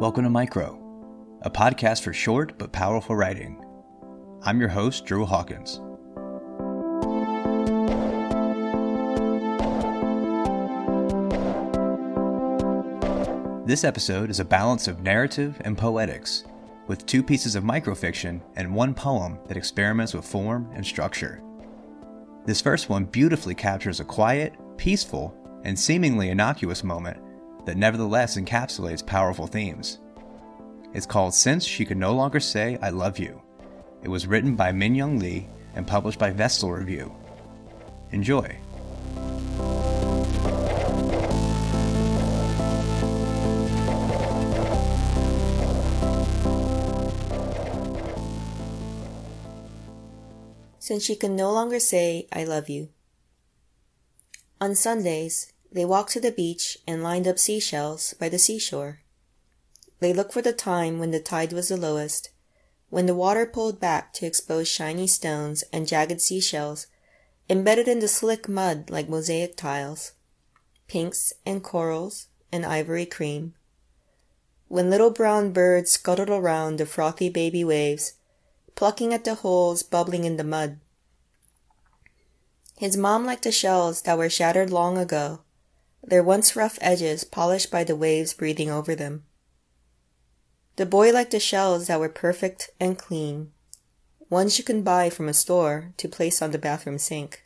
Welcome to Micro, a podcast for short but powerful writing. I'm your host, Drew Hawkins. This episode is a balance of narrative and poetics, with two pieces of microfiction and one poem that experiments with form and structure. This first one beautifully captures a quiet, peaceful, and seemingly innocuous moment that nevertheless encapsulates powerful themes. It's called Since She Could No Longer Say I Love You. It was written by Minyoung Lee and published by Vestal Review. Enjoy. Since she could no longer say, I love you. On Sundays, they walked to the beach and lined up seashells by the seashore. They looked for the time when the tide was the lowest, when the water pulled back to expose shiny stones and jagged seashells embedded in the slick mud like mosaic tiles, pinks and corals and ivory cream. When little brown birds scuttled around the frothy baby waves, plucking at the holes bubbling in the mud. His mom liked the shells that were shattered long ago their once rough edges polished by the waves breathing over them. The boy liked the shells that were perfect and clean, ones you can buy from a store to place on the bathroom sink.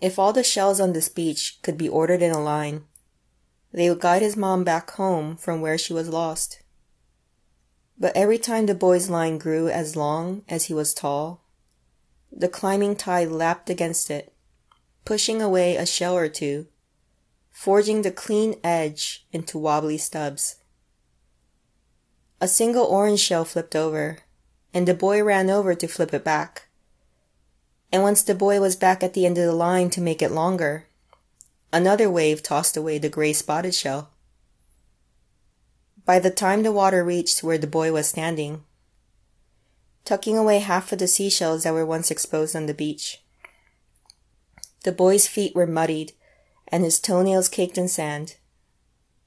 If all the shells on this beach could be ordered in a line, they would guide his mom back home from where she was lost. But every time the boy's line grew as long as he was tall, the climbing tide lapped against it pushing away a shell or two, forging the clean edge into wobbly stubs. A single orange shell flipped over, and the boy ran over to flip it back. And once the boy was back at the end of the line to make it longer, another wave tossed away the gray spotted shell. By the time the water reached where the boy was standing, tucking away half of the seashells that were once exposed on the beach, the boy's feet were muddied, and his toenails caked in sand,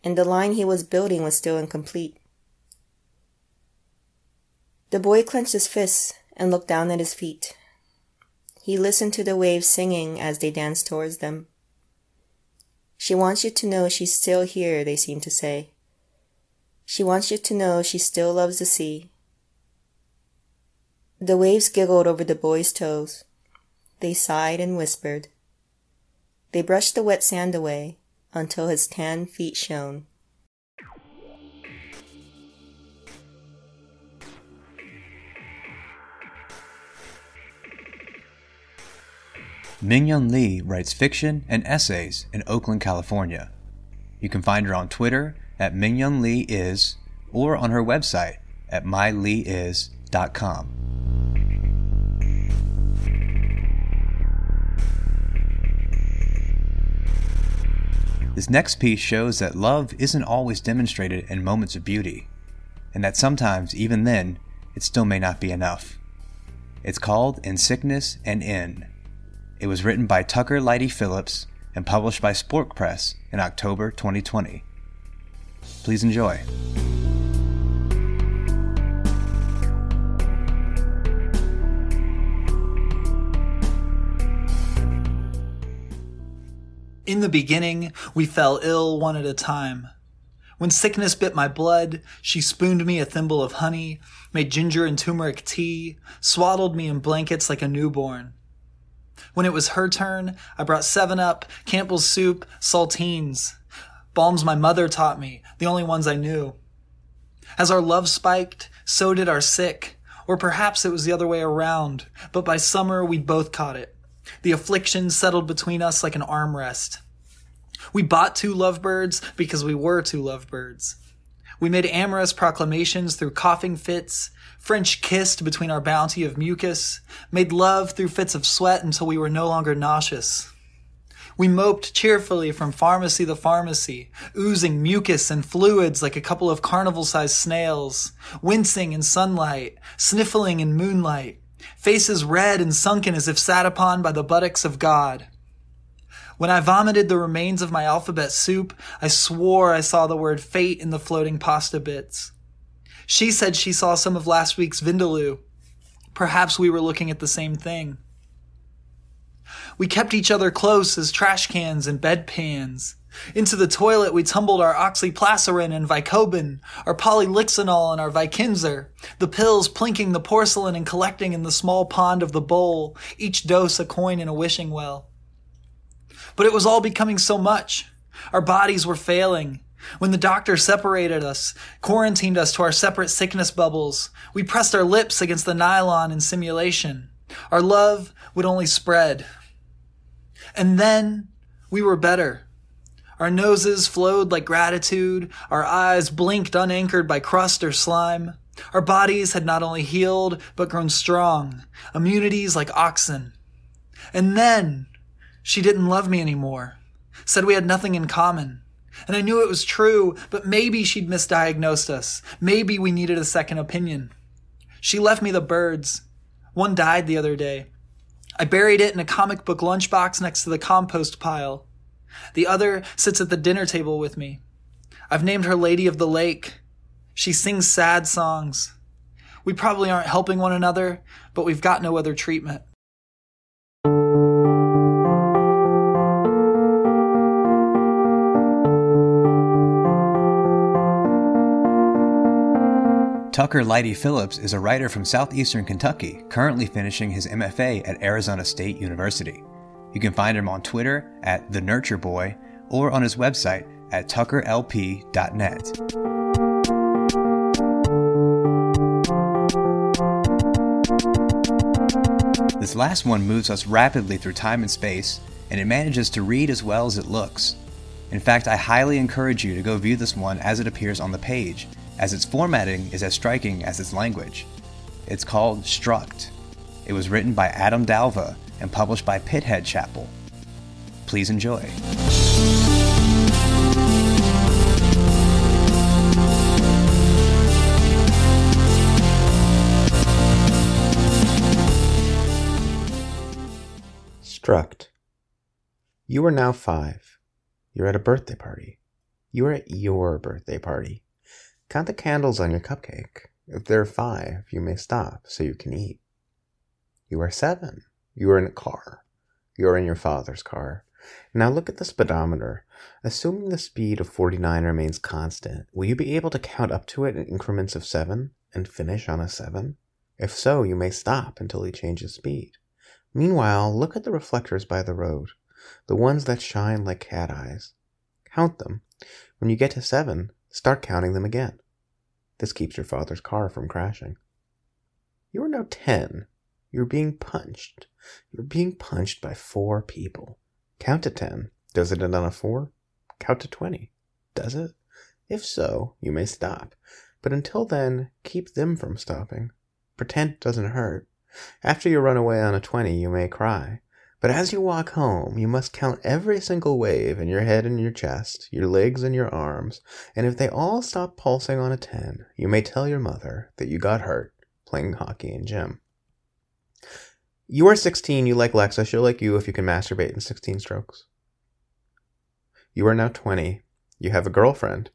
and the line he was building was still incomplete. The boy clenched his fists and looked down at his feet. He listened to the waves singing as they danced towards them. She wants you to know she's still here, they seemed to say. She wants you to know she still loves the sea. The waves giggled over the boy's toes. They sighed and whispered. They brushed the wet sand away until his tan feet shone. Minyoung Lee writes fiction and essays in Oakland, California. You can find her on Twitter at Minyoung Lee is or on her website at myleeis.com. This next piece shows that love isn't always demonstrated in moments of beauty, and that sometimes, even then, it still may not be enough. It's called In Sickness and In. It was written by Tucker Leighty-Phillips and published by Spork Press in October 2020. Please enjoy. In the beginning, we fell ill one at a time. When sickness bit my blood, she spooned me a thimble of honey, made ginger and turmeric tea, swaddled me in blankets like a newborn. When it was her turn, I brought 7 Up, Campbell's soup, saltines. Balms my mother taught me, the only ones I knew. As our love spiked, so did our sick. Or perhaps it was the other way around, but by summer we both caught it. The affliction settled between us like an armrest. We bought two lovebirds because we were two lovebirds. We made amorous proclamations through coughing fits, French kissed between our bounty of mucus, made love through fits of sweat until we were no longer nauseous. We moped cheerfully from pharmacy to pharmacy, oozing mucus and fluids like a couple of carnival sized snails, wincing in sunlight, sniffling in moonlight, faces red and sunken as if sat upon by the buttocks of God. When I vomited the remains of my alphabet soup, I swore I saw the word fate in the floating pasta bits. She said she saw some of last week's Vindaloo. Perhaps we were looking at the same thing. We kept each other close as trash cans and bedpans. Into the toilet we tumbled our oxyplacirin and Vicodin, our polylixinol and our Vikinzer, the pills plinking the porcelain and collecting in the small pond of the bowl, each dose a coin in a wishing well. But it was all becoming so much. Our bodies were failing. When the doctor separated us, quarantined us to our separate sickness bubbles, we pressed our lips against the nylon in simulation. Our love would only spread. And then we were better. Our noses flowed like gratitude, our eyes blinked unanchored by crust or slime. Our bodies had not only healed, but grown strong, immunities like oxen. And then she didn't love me anymore, said we had nothing in common. And I knew it was true, but maybe she'd misdiagnosed us. Maybe we needed a second opinion. She left me the birds. One died the other day. I buried it in a comic book lunchbox next to the compost pile. The other sits at the dinner table with me. I've named her Lady of the Lake. She sings sad songs. We probably aren't helping one another, but we've got no other treatment. Tucker Leighty-Phillips is a writer from southeastern Kentucky, currently finishing his MFA at Arizona State University. You can find him on Twitter at The Nurture Boy or on his website at tuckerlp.net. This last one moves us rapidly through time and space, and it manages to read as well as it looks. In fact, I highly encourage you to go view this one as it appears on the page, as its formatting is as striking as its language. It's called Struct. It was written by Adam Dalva and published by Pithead Chapel. Please enjoy. Struct. You are now five. You're at a birthday party. You are at your birthday party. Count the candles on your cupcake. If there are five, you may stop so you can eat. You are seven. You are in a car. You are in your father's car. Now look at the speedometer. Assuming the speed of 49 remains constant, will you be able to count up to it in increments of 7 and finish on a 7? If so, you may stop until he changes speed. Meanwhile, look at the reflectors by the road, the ones that shine like cat eyes. Count them. When you get to 7, start counting them again. This keeps your father's car from crashing. You are now 10. You're being punched. You're being punched by four people. Count to 10. Does it end on a 4? Count to 20. Does it? If so, you may stop. But until then, keep them from stopping. Pretend it doesn't hurt. After you run away on a 20, you may cry. But as you walk home, you must count every single wave in your head and your chest, your legs and your arms, and if they all stop pulsing on a 10, you may tell your mother that you got hurt playing hockey in gym. You are 16, you like Lexa, she'll like you if you can masturbate in 16 strokes. You are now 20, you have a girlfriend.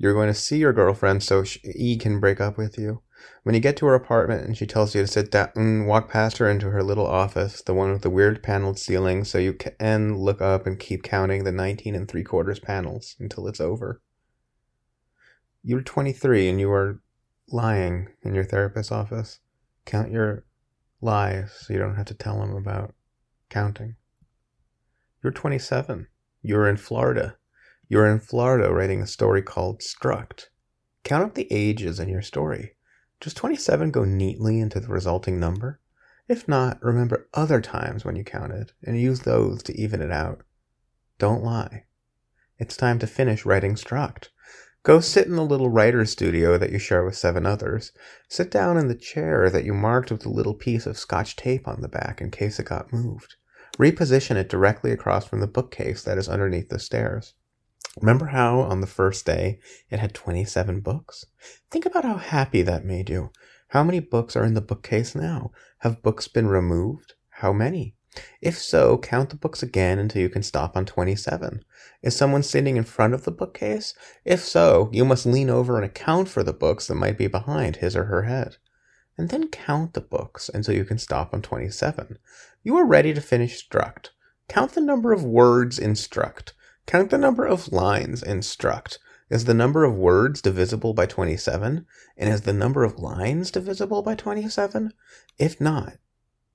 You're going to see your girlfriend so she, E can break up with you. When you get to her apartment and she tells you to sit down and walk past her into her little office, the one with the weird paneled ceiling, so you can look up and keep counting the 19 and three quarters panels until it's over. You're 23 and you are lying in your therapist's office. Count your lies so you don't have to tell them about counting. You're 27. You're in Florida. You're in Florida writing a story called Struct. Count up the ages in your story. Does 27 go neatly into the resulting number? If not, remember other times when you counted and use those to even it out. Don't lie. It's time to finish writing Struct. Go sit in the little writer's studio that you share with seven others. Sit down in the chair that you marked with a little piece of scotch tape on the back in case it got moved. Reposition it directly across from the bookcase that is underneath the stairs. Remember how on the first day it had 27 books? Think about how happy that made you. How many books are in the bookcase now? Have books been removed? How many? If so, count the books again until you can stop on 27. Is someone sitting in front of the bookcase? If so, you must lean over and account for the books that might be behind his or her head. And then count the books until you can stop on 27. You are ready to finish struct. Count the number of words in struct. Count the number of lines in struct. Is the number of words divisible by 27? And is the number of lines divisible by 27? If not,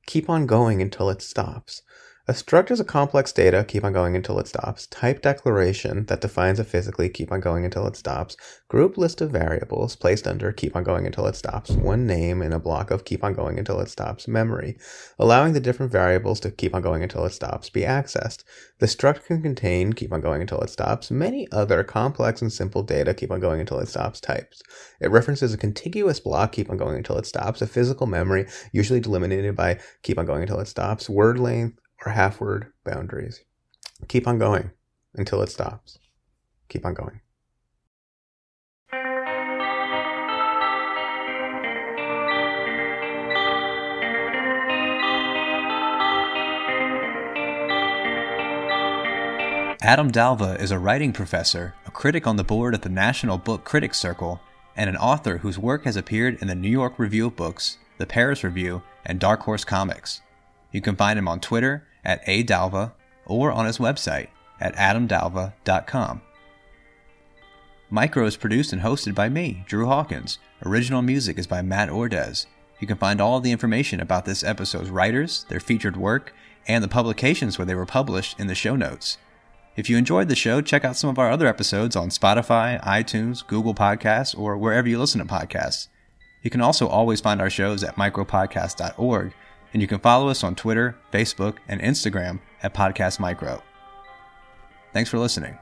keep on going until it stops. A struct is a complex data, keep on going until it stops. Type declaration that defines a physically, keep on going until it stops. Group list of variables placed under keep on going until it stops. One name in a block of keep on going until it stops. Memory, allowing the different variables to keep on going until it stops be accessed. The struct can contain keep on going until it stops. Many other complex and simple data keep on going until it stops types. It references a contiguous block keep on going until it stops. A physical memory, usually delimited by keep on going until it stops. Word length or half word boundaries. Keep on going until it stops. Keep on going. Adam Dalva is a writing professor, a critic on the board at the National Book Critics Circle, and an author whose work has appeared in the New York Review of Books, the Paris Review, and Dark Horse Comics. You can find him on Twitter at adalva or on his website at adamdalva.com. Micro is produced and hosted by me, Drew Hawkins. Original music is by Matt Ordez. You can find all of the information about this episode's writers, their featured work, and the publications where they were published in the show notes. If you enjoyed the show, check out some of our other episodes on Spotify, iTunes, Google Podcasts, or wherever you listen to podcasts. You can also always find our shows at micropodcast.org, and you can follow us on Twitter, Facebook, and Instagram at Podcast Micro. Thanks for listening.